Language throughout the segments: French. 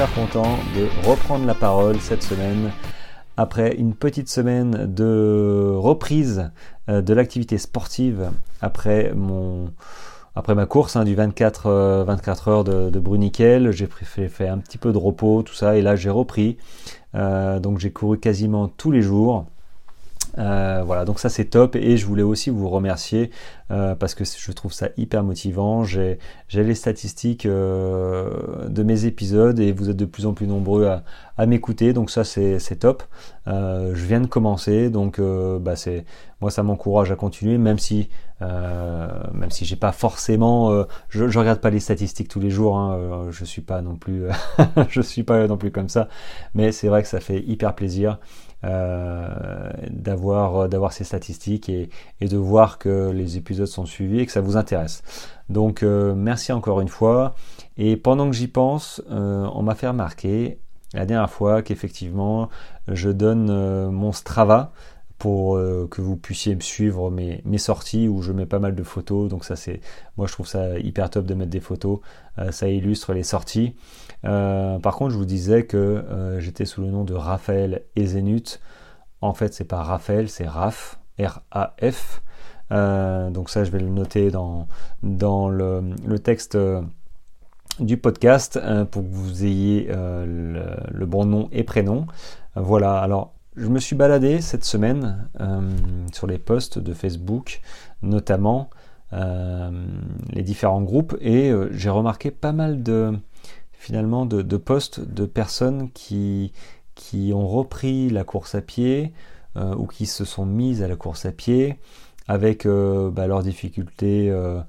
content de reprendre la parole cette semaine après une petite semaine de reprise euh, de l'activité sportive après mon après ma course hein, du 24, 24 euh, heures de, Bruniquel, j'ai fait, fait, un petit peu de repos, tout ça, et là j'ai repris. Euh, donc j'ai couru quasiment tous les jours. Euh, voilà, donc ça c'est top et je voulais aussi vous remercier euh, parce que je trouve ça hyper motivant. J'ai les statistiques euh, de mes épisodes et vous êtes de plus en plus nombreux à, m'écouter, donc ça c'est top. je viens de commencer, donc bah, moi ça m'encourage à continuer, même si même si j'ai pas forcément, je, je regarde pas les statistiques tous les jours, hein, je suis suis pas non plus comme ça, mais c'est vrai que ça fait hyper plaisir. Euh, d'avoir d'avoir ces statistiques et, de voir que les épisodes sont suivis et que ça vous intéresse. Donc euh, merci encore une fois. Et pendant que j'y pense, euh, on m'a fait remarquer la dernière fois qu'effectivement je donne mon Strava pour que vous puissiez suivre mes, sorties où je mets pas mal de photos. Donc ça c'est, moi je trouve ça hyper top de mettre des photos. ça illustre les sorties. Euh, par contre, je vous disais que euh, j'étais sous le nom de Raphaël Ezenut. En fait, c'est pas Raphaël, c'est Raf, R-A-F. Euh, donc ça, je vais le noter dans, dans le, texte du podcast pour que vous ayez le, bon nom et prénom. Voilà, alors je me suis baladé cette semaine sur les posts de Facebook, notamment les différents groupes, et j'ai remarqué pas mal de, finalement de, postes de personnes qui, qui ont repris la course à pied euh, ou qui se sont mises à la course à pied avec euh, bah, leurs difficultés euh,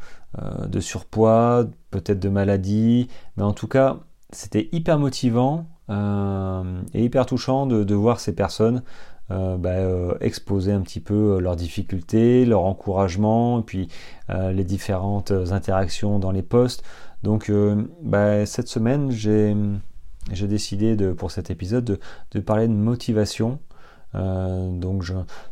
de surpoids, peut-être de maladie, mais en tout cas c'était hyper motivant et hyper touchant de, voir ces personnes bah, exposer un petit peu leurs difficultés, leur encouragement, et puis les différentes interactions dans les postes. Donc euh, bah, cette semaine, j'ai décidé pour cet épisode de, parler de motivation. Euh, donc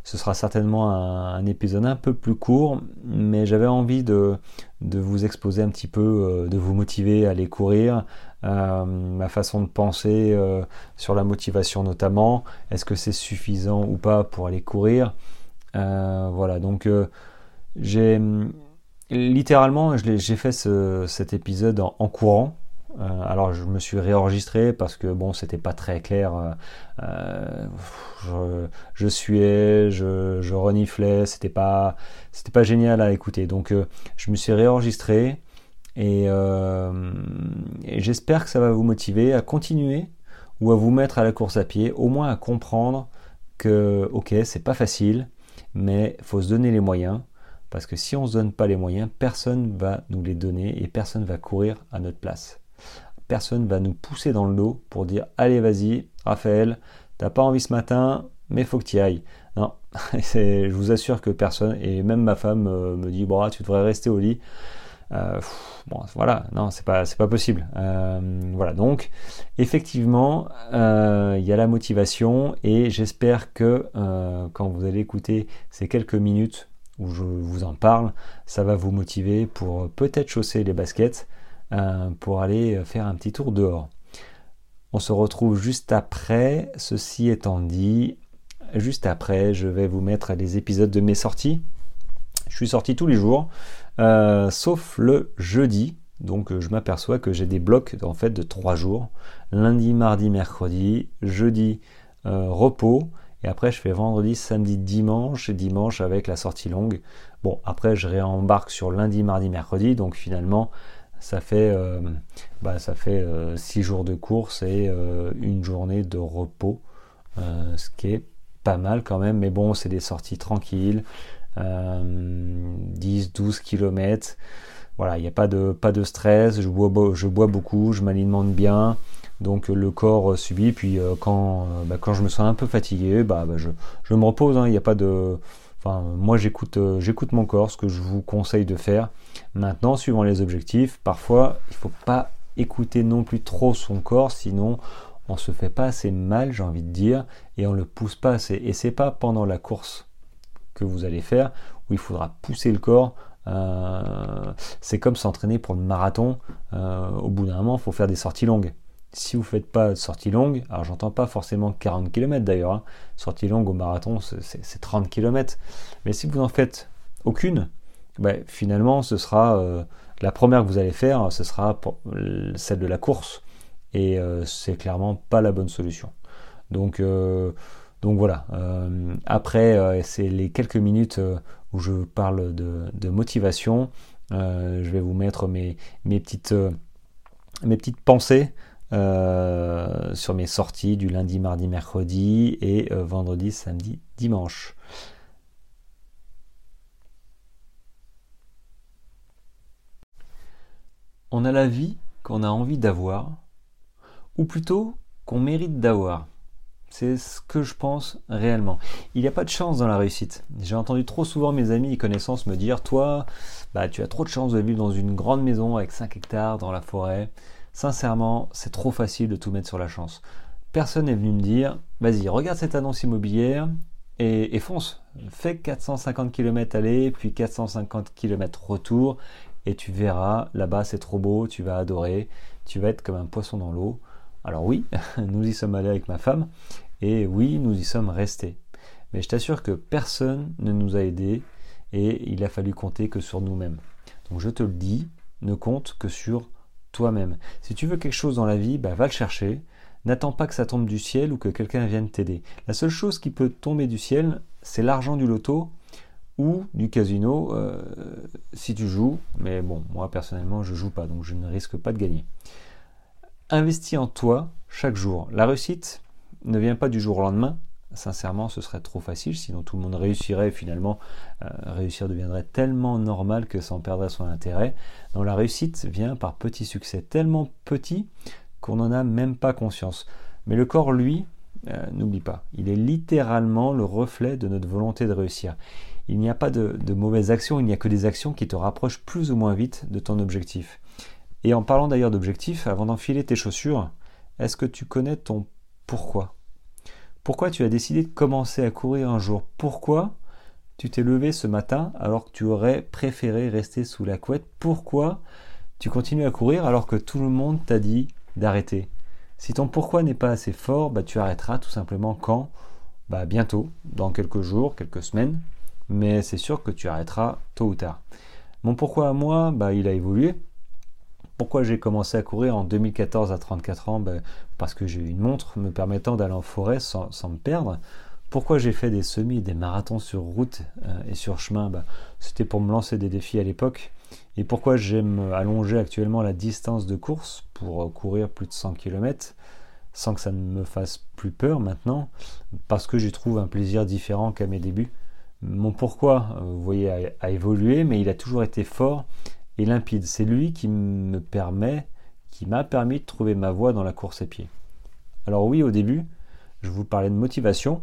ce sera certainement un, épisode un peu plus court, mais j'avais envie de, vous exposer un petit peu, euh, de vous motiver à aller courir, ma façon de penser sur la motivation notamment, est-ce que c'est suffisant ou pas pour aller courir? voilà, donc j'ai littéralement, j'ai fait cet épisode en, courant. Euh, alors je me suis réenregistré parce que bon, c'était pas très clair. Euh, euh, je, suais, je, reniflais, c'était pas, c'était pas génial à écouter. Donc je me suis réenregistré et, et j'espère que ça va vous motiver à continuer ou à vous mettre à la course à pied, au moins à comprendre que ok, c'est pas facile, mais faut se donner les moyens parce que si on ne se donne pas les moyens, personne va nous les donner et personne va courir à notre place. Personne va nous pousser dans le dos pour dire allez vas-y, Raphaël, t'as pas envie ce matin, mais faut que tu ailles. Non, je vous assure que personne, et même ma femme euh, me dit bon, tu devrais rester au lit. Euh, bon, voilà, non, c'est pas, pas possible. Euh, voilà, donc effectivement, il y a la motivation et j'espère que quand vous allez écouter ces quelques minutes où je vous en parle, ça va vous motiver pour peut-être chausser les baskets euh, pour aller faire un petit tour dehors. On se retrouve juste après, ceci étant dit, juste après je vais vous mettre les épisodes de mes sorties. Je suis sorti tous les jours, euh, sauf le jeudi, donc je m'aperçois que j'ai des blocs en fait de trois jours. Lundi, mardi, mercredi, jeudi, euh, repos, et après, je fais vendredi, samedi, dimanche, et dimanche avec la sortie longue. Bon, après, je réembarque sur lundi, mardi, mercredi. Donc finalement, ça fait, euh, bah, ça fait euh, six jours de course et euh, une journée de repos. ce qui est pas mal quand même. Mais bon, c'est des sorties tranquilles. 10, 12 km. Voilà, il n'y a pas de, pas de stress. Je bois, beaucoup, je m'alimente bien. Donc le corps subit, puis euh, quand, euh, bah, quand je me sens un peu fatigué, bah, bah je, me repose, hein. il a pas de... Moi j'écoute euh, j'écoute mon corps, ce que je vous conseille de faire. Maintenant, suivant les objectifs, parfois il ne faut pas écouter non plus trop son corps, sinon on se fait pas assez mal, j'ai envie de dire, et on le pousse pas assez. Et c'est pas pendant la course que vous allez faire où il faudra pousser le corps. c'est comme s'entraîner pour le marathon. au bout d'un moment, il faut faire des sorties longues. Si vous ne faites pas de sortie longue, alors j'entends pas forcément 40 km d'ailleurs, hein. sortie longue au marathon c'est 30 km, mais si vous n'en faites aucune, ben, finalement ce sera la première que vous allez faire, ce sera celle de la course, et c'est clairement pas la bonne solution. Donc, euh, donc voilà. Euh, après, euh, c'est les quelques minutes où je parle de, motivation. je vais vous mettre mes petites pensées sur mes sorties du lundi, mardi, mercredi et vendredi, samedi, dimanche. On a la vie qu'on a envie d'avoir, ou plutôt qu'on mérite d'avoir. C'est ce que je pense réellement. Il n'y a pas de chance dans la réussite. J'ai entendu trop souvent mes amis et connaissances me dire Toi, bah, tu as trop de chance de vivre dans une grande maison avec 5 hectares dans la forêt. Sincèrement, c'est trop facile de tout mettre sur la chance. Personne n'est venu me dire Vas-y, regarde cette annonce immobilière et, et fonce. Fais 450 km aller, puis 450 km retour, et tu verras, là-bas c'est trop beau, tu vas adorer, tu vas être comme un poisson dans l'eau. Alors oui, nous y sommes allés avec ma femme, et oui, nous y sommes restés. Mais je t'assure que personne ne nous a aidés, et il a fallu compter que sur nous-mêmes. Donc je te le dis, ne compte que sur toi-même. Si tu veux quelque chose dans la vie, bah, va le chercher. N'attends pas que ça tombe du ciel ou que quelqu'un vienne t'aider. La seule chose qui peut tomber du ciel, c'est l'argent du loto ou du casino euh, si tu joues. Mais bon, moi personnellement, je joue pas, donc je ne risque pas de gagner. Investis en toi chaque jour. La réussite ne vient pas du jour au lendemain. Sincèrement, ce serait trop facile, sinon tout le monde réussirait finalement. Euh, réussir deviendrait tellement normal que ça en perdrait son intérêt. Donc la réussite vient par petits succès, tellement petits qu'on n'en a même pas conscience. Mais le corps, lui, euh, n'oublie pas, il est littéralement le reflet de notre volonté de réussir. Il n'y a pas de, de mauvaises actions, il n'y a que des actions qui te rapprochent plus ou moins vite de ton objectif. Et en parlant d'ailleurs d'objectifs, avant d'enfiler tes chaussures, est-ce que tu connais ton pourquoi? Pourquoi tu as décidé de commencer à courir un jour? Pourquoi tu t'es levé ce matin alors que tu aurais préféré rester sous la couette? Pourquoi tu continues à courir alors que tout le monde t'a dit d'arrêter? Si ton pourquoi n'est pas assez fort, bah, tu arrêteras tout simplement quand? Bah, Bientôt, dans quelques jours, quelques semaines, mais c'est sûr que tu arrêteras tôt ou tard. Mon pourquoi à moi, bah, il a évolué. Pourquoi j'ai commencé à courir en 2014 à 34 ans ben, Parce que j'ai eu une montre me permettant d'aller en forêt sans, me perdre. Pourquoi j'ai fait des semis des marathons sur route euh, et sur chemin? Ben, C'était pour me lancer des défis à l'époque. Et pourquoi j'aime allonger actuellement la distance de course pour euh, courir plus de 100 km sans que ça ne me fasse plus peur maintenant? Parce que j'y trouve un plaisir différent qu'à mes débuts. Mon pourquoi, euh, vous voyez, a évolué, mais il a toujours été fort et limpide. C'est lui qui me permet, qui m'a permis de trouver ma voie dans la course à pied. Alors oui, au début, je vous parlais de motivation.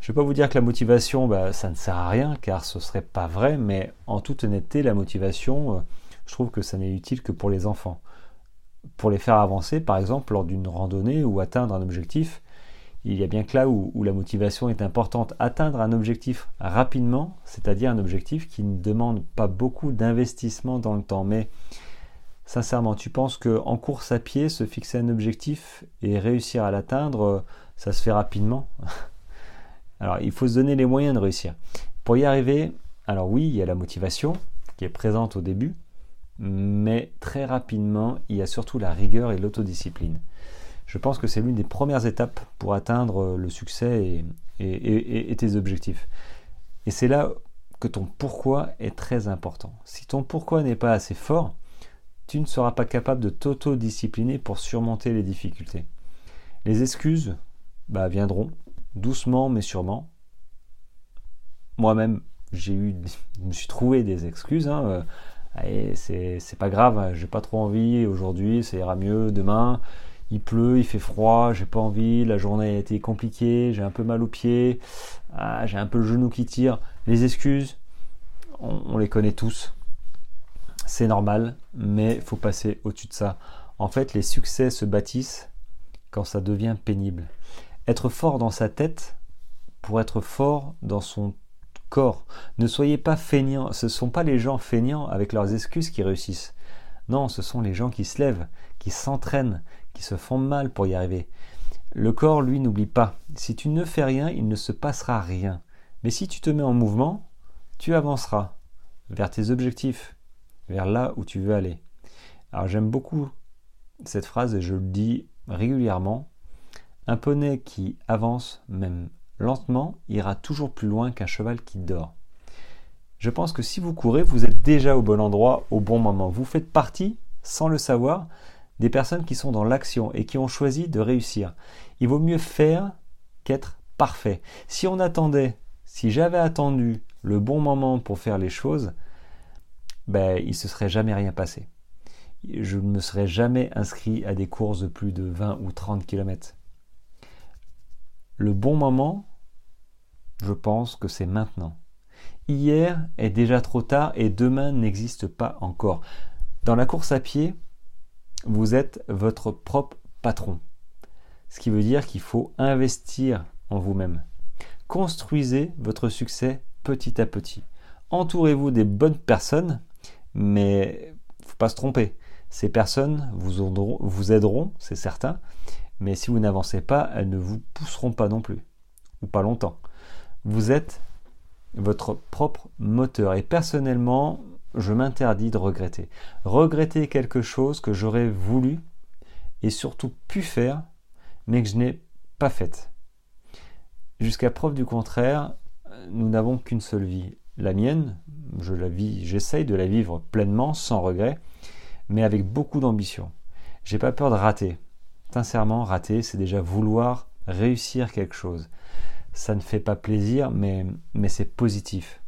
Je ne vais pas vous dire que la motivation, bah, ça ne sert à rien, car ce serait pas vrai, mais en toute honnêteté, la motivation, euh, je trouve que ça n'est utile que pour les enfants. Pour les faire avancer, par exemple, lors d'une randonnée ou atteindre un objectif, il y a bien que là où, la motivation est importante, atteindre un objectif rapidement, c'est-à-dire un objectif qui ne demande pas beaucoup d'investissement dans le temps. Mais sincèrement, tu penses qu'en course à pied, se fixer un objectif et réussir à l'atteindre, ça se fait rapidement? Alors il faut se donner les moyens de réussir. Pour y arriver, alors oui, il y a la motivation qui est présente au début, mais très rapidement, il y a surtout la rigueur et l'autodiscipline je pense que c'est l'une des premières étapes pour atteindre euh, le succès et, tes objectifs. Et c'est là que ton pourquoi est très important. Si ton pourquoi n'est pas assez fort, tu ne seras pas capable de t'auto-discipliner pour surmonter les difficultés. Les excuses bah, viendront doucement mais sûrement. Moi-même, j'ai eu, je me suis trouvé des excuses. Hein, euh, c'est pas grave, j'ai pas trop envie aujourd'hui, ça ira mieux demain il pleut, il fait froid, j'ai pas envie, la journée a été compliquée, j'ai un peu mal aux pieds, ah, j'ai un peu le genou qui tire. Les excuses, on, les connaît tous. C'est normal, mais faut passer au-dessus de ça. En fait, les succès se bâtissent quand ça devient pénible. Être fort dans sa tête pour être fort dans son corps. Ne soyez pas feignants. Ce ne sont pas les gens feignants avec leurs excuses qui réussissent. Non, ce sont les gens qui se lèvent, qui s'entraînent, qui se font mal pour y arriver. Le corps, lui, n'oublie pas. Si tu ne fais rien, il ne se passera rien. Mais si tu te mets en mouvement, tu avanceras vers tes objectifs, vers là où tu veux aller. Alors j'aime beaucoup cette phrase et je le dis régulièrement. Un poney qui avance même lentement ira toujours plus loin qu'un cheval qui dort. Je pense que si vous courez, vous êtes déjà au bon endroit au bon moment. Vous faites partie, sans le savoir, des personnes qui sont dans l'action et qui ont choisi de réussir. Il vaut mieux faire qu'être parfait. Si on attendait, si j'avais attendu le bon moment pour faire les choses, ben, il ne se serait jamais rien passé. Je ne me serais jamais inscrit à des courses de plus de 20 ou 30 km. Le bon moment, je pense que c'est maintenant. Hier est déjà trop tard et demain n'existe pas encore. Dans la course à pied, vous êtes votre propre patron. Ce qui veut dire qu'il faut investir en vous-même. Construisez votre succès petit à petit. Entourez-vous des bonnes personnes, mais faut pas se tromper. Ces personnes vous, vous aideront, c'est certain, mais si vous n'avancez pas, elles ne vous pousseront pas non plus, ou pas longtemps. Vous êtes votre propre moteur. Et personnellement, je m'interdis de regretter. Regretter quelque chose que j'aurais voulu et surtout pu faire, mais que je n'ai pas fait. Jusqu'à preuve du contraire, nous n'avons qu'une seule vie. La mienne, je la vis, j'essaye de la vivre pleinement, sans regret, mais avec beaucoup d'ambition. J'ai pas peur de rater. Sincèrement, rater, c'est déjà vouloir réussir quelque chose ça ne fait pas plaisir, mais, mais c'est positif.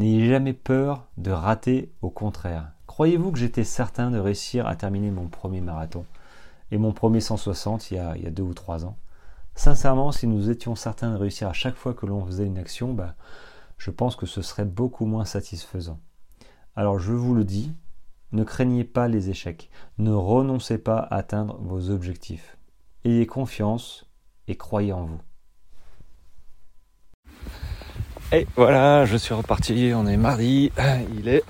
N'ayez jamais peur de rater, au contraire. Croyez-vous que j'étais certain de réussir à terminer mon premier marathon et mon premier 160 il y a, deux ou trois ans? Sincèrement, si nous étions certains de réussir à chaque fois que l'on faisait une action, bah, je pense que ce serait beaucoup moins satisfaisant. Alors je vous le dis, ne craignez pas les échecs, ne renoncez pas à atteindre vos objectifs. Ayez confiance et croyez en vous. Et voilà, je suis reparti, on est mardi, il est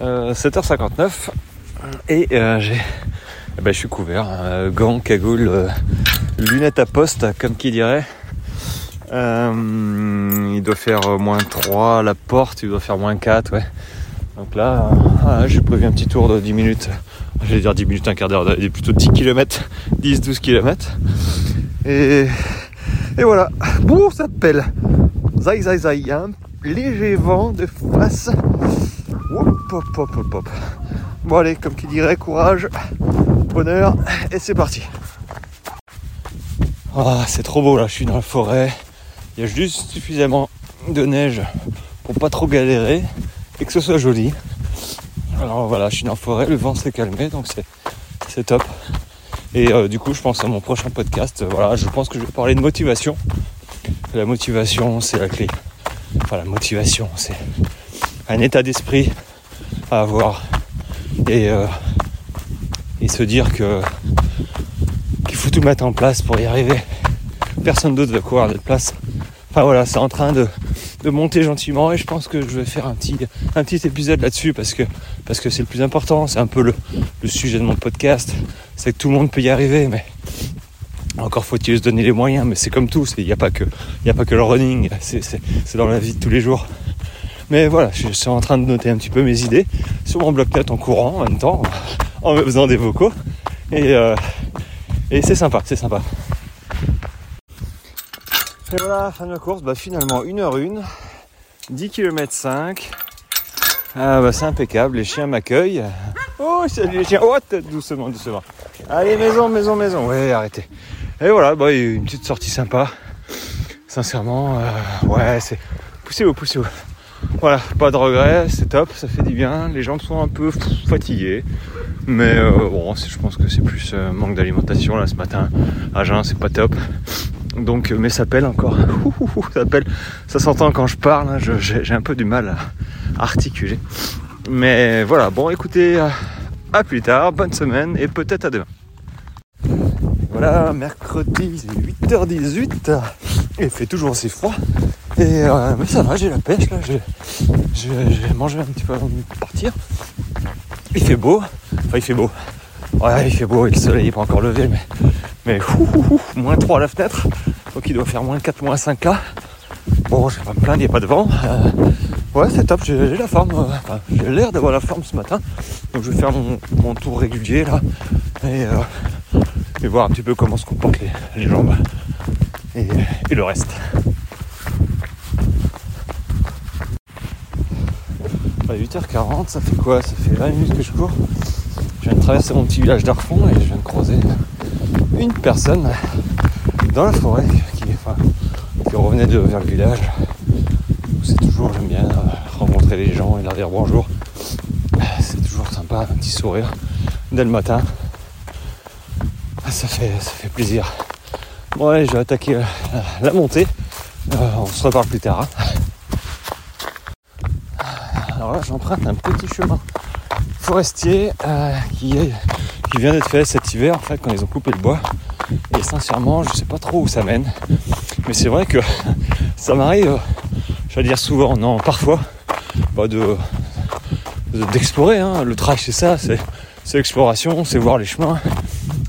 7h59 euh, et euh, j'ai, eh ben, je suis couvert, hein, gants, cagoule, euh, lunettes à poste, comme qui dirait. il doit faire moins 3 à la porte, il doit faire moins 4, ouais. Donc là, j'ai prévu un petit tour de 10 minutes, je vais dire 10 minutes, un quart d'heure, plutôt 10 km, 10-12 km. Et, et voilà, bon, ça pèle. Zai zai zai, un léger vent de face. Hop, hop, hop, hop, hop. Bon allez, comme qui dirait, courage, bonheur, et c'est parti. Ah, c'est trop beau là, je suis dans la forêt. Il y a juste suffisamment de neige pour pas trop galérer et que ce soit joli. Alors voilà, je suis dans la forêt, le vent s'est calmé, donc c'est top. Et euh, du coup, je pense à mon prochain podcast. Voilà, je pense que je vais parler de motivation la motivation, c'est la clé. Enfin, la motivation, c'est un état d'esprit à avoir et, euh, et se dire que qu'il faut tout mettre en place pour y arriver. Personne d'autre va courir notre place. Enfin voilà, c'est en train de, de, monter gentiment et je pense que je vais faire un petit, un petit épisode là-dessus parce que parce que c'est le plus important. C'est un peu le, le sujet de mon podcast. C'est que tout le monde peut y arriver, mais encore faut-il se donner les moyens, mais c'est comme tout, il n'y a, pas que, a pas que le running, c'est dans la vie de tous les jours. Mais voilà, je suis en train de noter un petit peu mes idées sur mon bloc-notes en courant en même temps, en faisant des vocaux. Et, euh, et c'est sympa, c'est sympa. Et voilà, fin de la course, bah finalement 1h01, 10 km 5. Ah bah c'est impeccable, les chiens m'accueillent. Oh salut les chiens, oh doucement, doucement. Allez maison, maison, maison, ouais arrêtez. Et voilà, bah, une petite sortie sympa. Sincèrement, euh, ouais, c'est. Poussez-vous, poussez-vous. Voilà, pas de regrets, c'est top, ça fait du bien. Les gens sont un peu fatigués. Mais euh, bon, je pense que c'est plus euh, manque d'alimentation là ce matin. À jeun, c'est pas top. Donc, mais ça pèle encore. ça pèle. Ça s'entend quand je parle. Hein, j'ai un peu du mal à articuler. Mais voilà, bon, écoutez, à plus tard, bonne semaine et peut-être à demain. Voilà, mercredi, 8h18. Il fait toujours aussi froid. Et euh, mais ça va, j'ai la pêche là, j'ai, mangé un petit peu avant de partir. Il fait beau, enfin il fait beau. Ouais, il fait beau et le soleil n'est pas encore levé, mais, mais moins 3 à la fenêtre, donc il doit faire moins 4, moins 5 là. Bon, je vais pas me plaindre, il n'y a pas de vent. Euh, ouais, c'est top, j'ai la forme, euh, j'ai l'air d'avoir la forme ce matin. Donc je vais faire mon, tour régulier là et, voir un petit peu comment se comportent les, jambes et, le reste. 8h40, ça fait quoi? Ça fait 20 minutes que je cours. Je viens de traverser mon petit village d'Arfond et je viens de croiser une personne dans la forêt qui, revenait de, vers le village. C'est toujours, j'aime bien euh, rencontrer les gens et leur dire bonjour. C'est toujours sympa, un petit sourire dès le matin. Ça fait, ça fait plaisir. Bon allez, je vais attaquer la, montée. Euh, on se reparle plus tard. Hein. Alors là, j'emprunte un petit chemin forestier euh, qui, qui vient d'être fait cet hiver, en fait, quand ils ont coupé le bois. Et sincèrement, je sais pas trop où ça mène. Mais c'est vrai que ça m'arrive, je vais dire souvent, non, parfois, bah, de, d'explorer. Hein. Le trail, c'est ça, c'est, l'exploration, c'est voir les chemins.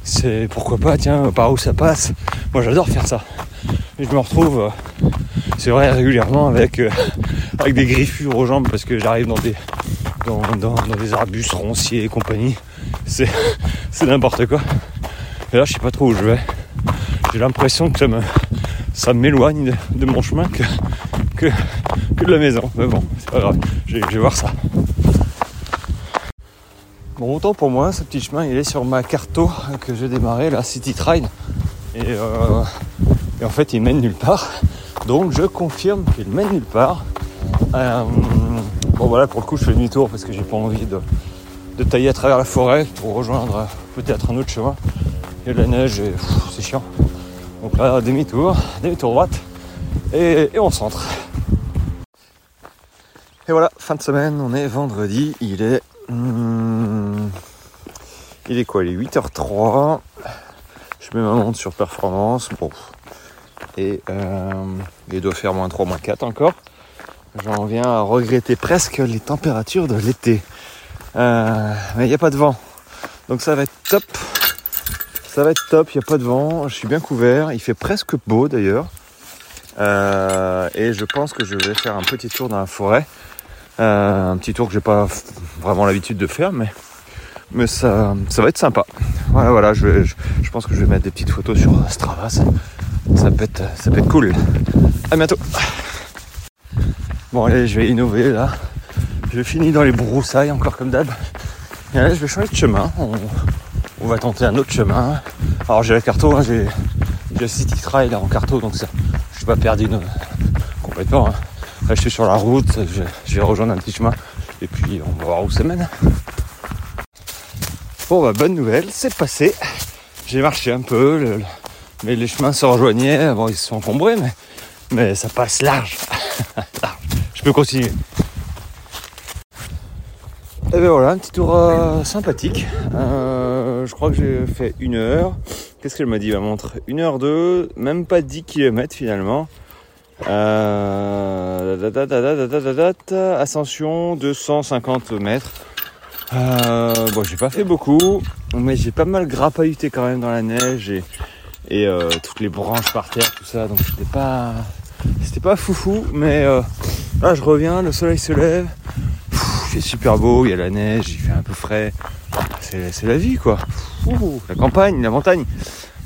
C'est pourquoi pas, tiens, par où ça passe. Moi, j'adore faire ça. Et je me retrouve, euh, c'est vrai, régulièrement avec, euh, avec des griffures aux jambes parce que j'arrive dans des, dans, des arbustes ronciers et compagnie. C'est, n'importe quoi. Et là, je sais pas trop où je vais. J'ai l'impression que ça me, ça m'éloigne de, mon chemin que, que, de la maison. Mais bon, c'est pas grave. Je, vais voir ça. Bon, autant pour moi, ce petit chemin, il est sur ma carto que j'ai démarré, la City Trail. Et, euh, et en fait, il mène nulle part. Donc, je confirme qu'il mène nulle part. Euh, bon voilà, pour le coup, je fais demi-tour parce que j'ai pas envie de, tailler à travers la forêt pour rejoindre peut-être un autre chemin. Il y a de la neige et c'est chiant. Donc là, demi-tour, demi-tour droite et, on centre. Et voilà, fin de semaine, on est vendredi, il est... Il est quoi Il est 8h03. Je mets ma montre sur performance. Bon. Et euh, il doit faire moins 3, moins 4 encore j'en viens à regretter presque les températures de l'été. Euh, mais il n'y a pas de vent. Donc ça va être top. Ça va être top, il n'y a pas de vent, je suis bien couvert, il fait presque beau d'ailleurs. Euh, et je pense que je vais faire un petit tour dans la forêt. Un petit tour que j'ai pas vraiment l'habitude de faire, mais, mais ça, ça va être sympa. Voilà, voilà, je, pense que je vais mettre des petites photos sur Strava. Ça, peut, être, ça peut être cool. À bientôt. Bon allez, je vais innover là. Je finis dans les broussailles encore comme d'hab. Et là, je vais changer de chemin. On, va tenter un autre chemin. Alors j'ai la carto, hein, j'ai le City Trail en carto, donc ça, je suis pas perdu complètement. Là, je suis sur la route, je, vais rejoindre un petit chemin et puis on va voir où ça mène. Bon bah bonne nouvelle, c'est passé. J'ai marché un peu, mais les chemins se rejoignaient. Bon, ils se sont encombrés, mais, ça passe large. peux continuer. Et bien voilà, un petit tour euh, sympathique. Euh, je crois que j'ai fait une heure. Qu'est-ce qu'elle m'a dit ma montre Une heure deux, même pas 10 km finalement. Euh, ascension 250 mètres. Bon, j'ai pas fait beaucoup, mais j'ai pas mal grappahuté quand même dans la neige et, et toutes les branches par terre, tout ça. Donc c'était pas, c'était pas foufou, mais Là, je reviens, le soleil se lève. Fait super beau, il y a la neige, il fait un peu frais. C'est la vie, quoi. la campagne, la montagne.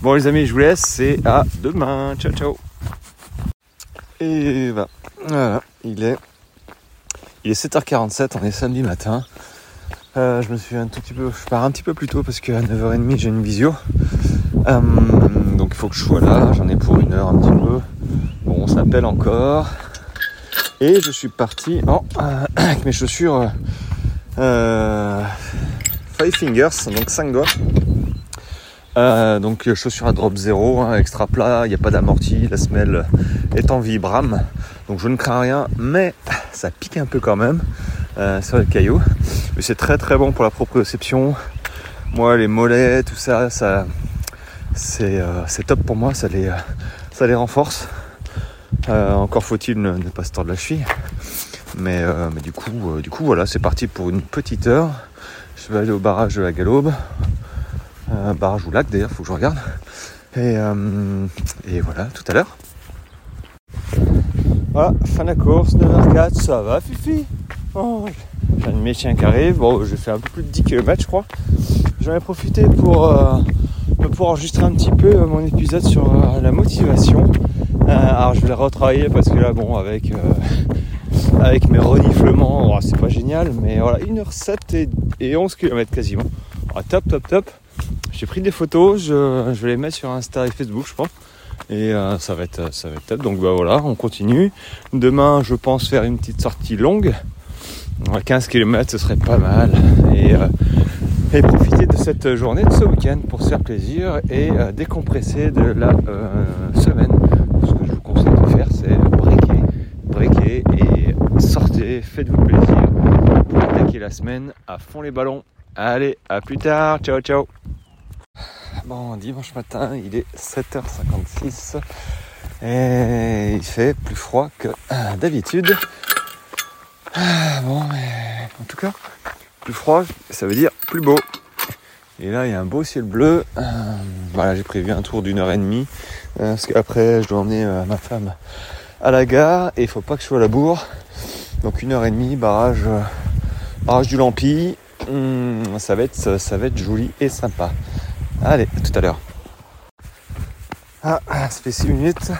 Bon, les amis, je vous laisse. C'est à demain. Ciao, ciao. Et bah, voilà, il est, il est 7h47, on est samedi matin. Euh, je me suis un tout petit peu, je pars un petit peu plus tôt parce qu'à 9h30 j'ai une visio. Euh, donc il faut que je sois là, j'en ai pour une heure un petit peu. Bon, on s'appelle encore. Et je suis parti euh, avec mes chaussures Five Fingers, donc 5 doigts. Donc chaussures à drop 0, hein, extra plat, il n'y a pas d'amorti, la semelle est en vibram. Donc je ne crains rien, mais ça pique un peu quand même sur le caillou. Mais c'est très très bon pour la proprioception. Moi les mollets, tout ça, ça c'est top pour moi, ça les, ça les renforce. encore faut-il ne, pas se tordre la cheville. Mais, mais du coup, du coup voilà, c'est parti pour une petite heure. Je vais aller au barrage de la Galobe. barrage ou lac d'ailleurs, faut que je regarde. Et, et voilà, tout à l'heure. Voilà, fin de la course, 9h04, ça va Fifi? Oh, J'ai un de mes chiens qui arrive, bon j'ai fait un peu plus de 10 km je crois. J'en ai profité pour, euh, enregistrer un petit peu euh, mon épisode sur euh, la motivation. alors je vais le retravailler parce que là bon avec, avec mes reniflements, oh, c'est pas génial, mais voilà, 1h07 et, 11 km quasiment. Ah, top top top. J'ai pris des photos, je, je vais les mettre sur Insta et Facebook je pense et euh, ça va être ça va être top. Donc bah voilà, on continue. Demain, je pense faire une petite sortie longue. 15 km, ce serait pas mal. Et, euh, et profiter de cette journée, de ce week-end pour se faire plaisir et euh, décompresser de la semaine. Ce que je vous conseille de faire, c'est breaker, breaker et sortez, faites-vous plaisir pour attaquer la semaine à fond les ballons. Allez, à plus tard, ciao ciao Bon, dimanche matin, il est 7h56 et il fait plus froid que euh, d'habitude. Ah, bon, mais en tout cas, plus froid, ça veut dire plus beau. Et là, il y a un beau ciel bleu. Euh, voilà, j'ai prévu un tour d'une heure et demie euh, parce qu'après, je dois emmener ma femme à la gare et il faut pas que je sois à la bourre. Donc une heure et demie, barrage, barrage du Lampi. Hum, ça va être, ça va être joli et sympa. Allez, à tout à l'heure. Ah, ça fait 6 minutes.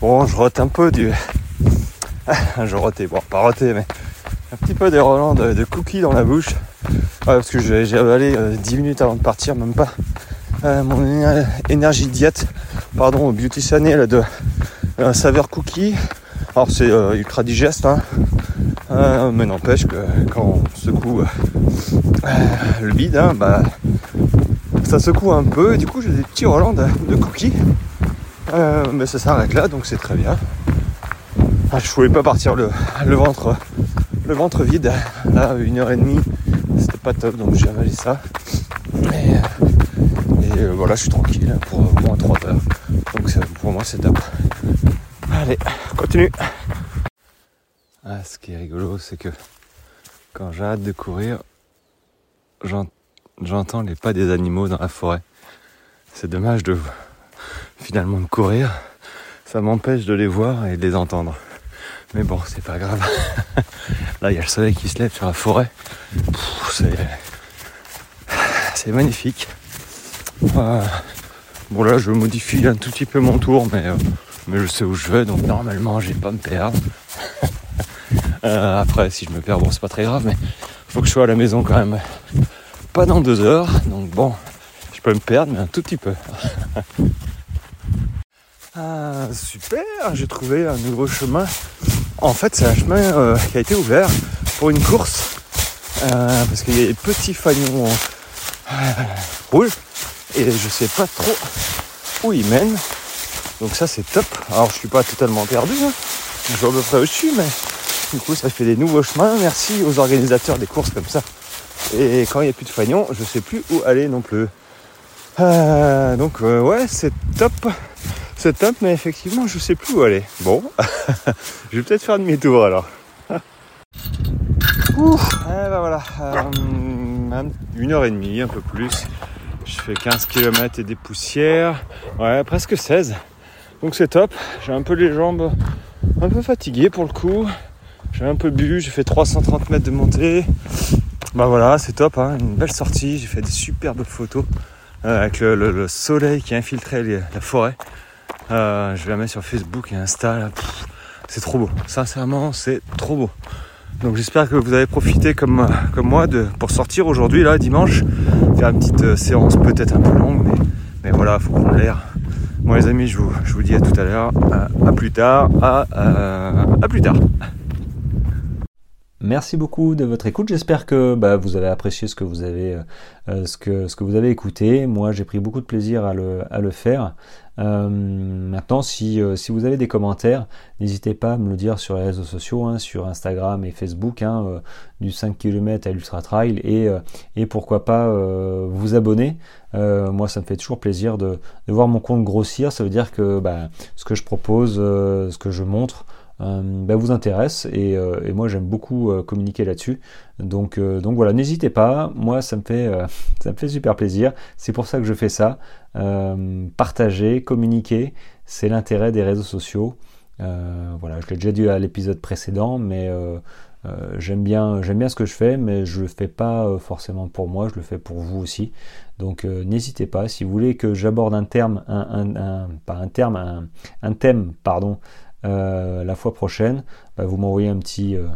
Bon, je rote un peu du. je rotais, bon, pas roté, mais un petit peu des relents de, cookies dans la bouche. parce que j'ai avalé 10 euh, minutes avant de partir, même pas. Euh, mon énergie diète, pardon, au Beauty Channel de euh, saveur cookie. Alors c'est ultra digeste, hein. mais n'empêche que quand on secoue le bide, hein, bah, ça secoue un peu du coup j'ai des petits relents de, cookies. Euh, mais ça s'arrête là donc c'est très bien. Ah, je voulais pas partir le, ventre le ventre vide. Là une heure et demie c'était pas top donc j'ai avalé ça. Et, euh, voilà je suis tranquille pour moins 3 heures. Donc pour moi c'est top. Allez, continue. Ah, ce qui est rigolo c'est que quand j'ai hâte de courir, j'entends les pas des animaux dans la forêt. C'est dommage de finalement de courir. Ça m'empêche de les voir et de les entendre. Mais bon, c'est pas grave. Là, il y a le soleil qui se lève sur la forêt. C'est magnifique. Bon là, je modifie un tout petit peu mon tour, mais, euh, mais je sais où je vais, donc normalement, j'ai pas me perdre. Euh, après, si je me perds, bon, c'est pas très grave, mais faut que je sois à la maison quand même pas dans deux heures, donc bon, je peux me perdre, mais un tout petit peu. ah, super, j'ai trouvé un nouveau chemin. En fait, c'est un chemin euh, qui a été ouvert pour une course, euh, parce qu'il y a des petits fagnons euh, rouges, et je sais pas trop où ils mènent. Donc ça, c'est top. Alors, je suis pas totalement perdu, hein. je vois à peu près où mais du coup, ça fait des nouveaux chemins. Merci aux organisateurs des courses comme ça. Et quand il n'y a plus de fagnon, je sais plus où aller non plus. Donc ouais, c'est top. C'est top, mais effectivement, je sais plus où aller. Bon, je vais peut-être faire demi-tour alors. Eh ben euh, une heure et demie, un peu plus. Je fais 15 km et des poussières. Ouais, presque 16. Donc c'est top. J'ai un peu les jambes un peu fatiguées pour le coup. J'ai un peu bu, j'ai fait 330 mètres de montée. Bah voilà, c'est top, hein. une belle sortie. J'ai fait des superbes photos euh, avec le, soleil qui a infiltré la forêt. Euh, je vais la mettre sur Facebook et Insta. C'est trop beau. Sincèrement, c'est trop beau. Donc j'espère que vous avez profité comme, comme moi de, pour sortir aujourd'hui, là, dimanche, faire une petite euh, séance peut-être un peu longue, mais, mais voilà, faut prendre l'air. Bon les amis, je vous, dis à tout à l'heure, à, plus tard, à, à plus tard. Merci beaucoup de votre écoute. J'espère que bah, vous avez apprécié ce que vous avez, euh, ce que, vous avez écouté. Moi, j'ai pris beaucoup de plaisir à le faire. Maintenant, si, si, vous avez des commentaires, n'hésitez pas à me le dire sur les réseaux sociaux, hein, sur Instagram et Facebook, hein, du 5 km à l'Ultra Trail, et, pourquoi pas vous abonner. moi, ça me fait toujours plaisir de, voir mon compte grossir. Ça veut dire que bah, ce que je propose, ce que je montre, euh, bah, vous intéresse euh, et, moi j'aime beaucoup euh, communiquer là-dessus. Donc, donc voilà, n'hésitez pas, moi ça me fait, ça me fait super plaisir, c'est pour ça que je fais ça. partager, communiquer, c'est l'intérêt des réseaux sociaux. voilà, je l'ai déjà dit à l'épisode précédent, mais j'aime bien, j'aime bien ce que je fais, mais je le fais pas forcément pour moi, je le fais pour vous aussi. Donc n'hésitez pas, si vous voulez que j'aborde un terme, un, pas un terme, un thème, pardon, euh, la fois prochaine, bah, vous m'envoyez un petit, euh,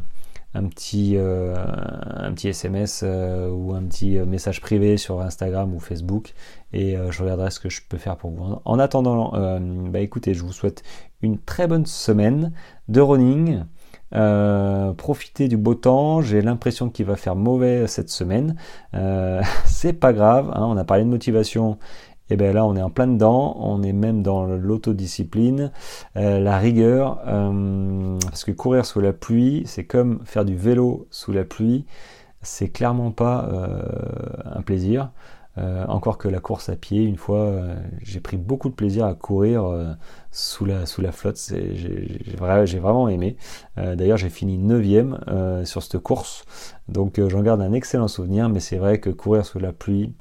un, petit, euh, un petit SMS ou un petit message privé sur Instagram ou Facebook et je regarderai ce que je peux faire pour vous. En attendant, bah, écoutez, je vous souhaite une très bonne semaine de running. profitez du beau temps. J'ai l'impression qu'il va faire mauvais cette semaine. c'est pas grave. Hein, on a parlé de motivation et eh bien là on est en plein dedans, on est même dans l'autodiscipline, euh, la rigueur, euh, parce que courir sous la pluie, c'est comme faire du vélo sous la pluie, c'est clairement pas euh, un plaisir. encore que la course à pied, une fois, j'ai pris beaucoup de plaisir à courir sous, la, sous la flotte, j'ai vraiment aimé. D'ailleurs, j'ai fini 9ème sur cette course, donc j'en garde un excellent souvenir, mais c'est vrai que courir sous la pluie,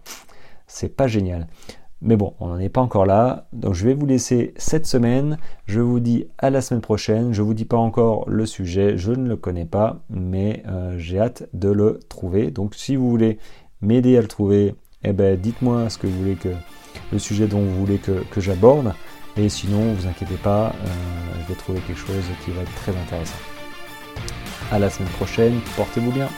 c'est pas génial. Mais bon, on n'en est pas encore là. Donc je vais vous laisser cette semaine. Je vous dis à la semaine prochaine. Je vous dis pas encore le sujet, je ne le connais pas, mais euh, j'ai hâte de le trouver. Donc si vous voulez m'aider à le trouver, eh ben dites-moi ce que vous voulez que le sujet dont vous voulez que, j'aborde. Et sinon, vous inquiétez pas, euh, je vais trouver quelque chose qui va être très intéressant. À la semaine prochaine, portez-vous bien.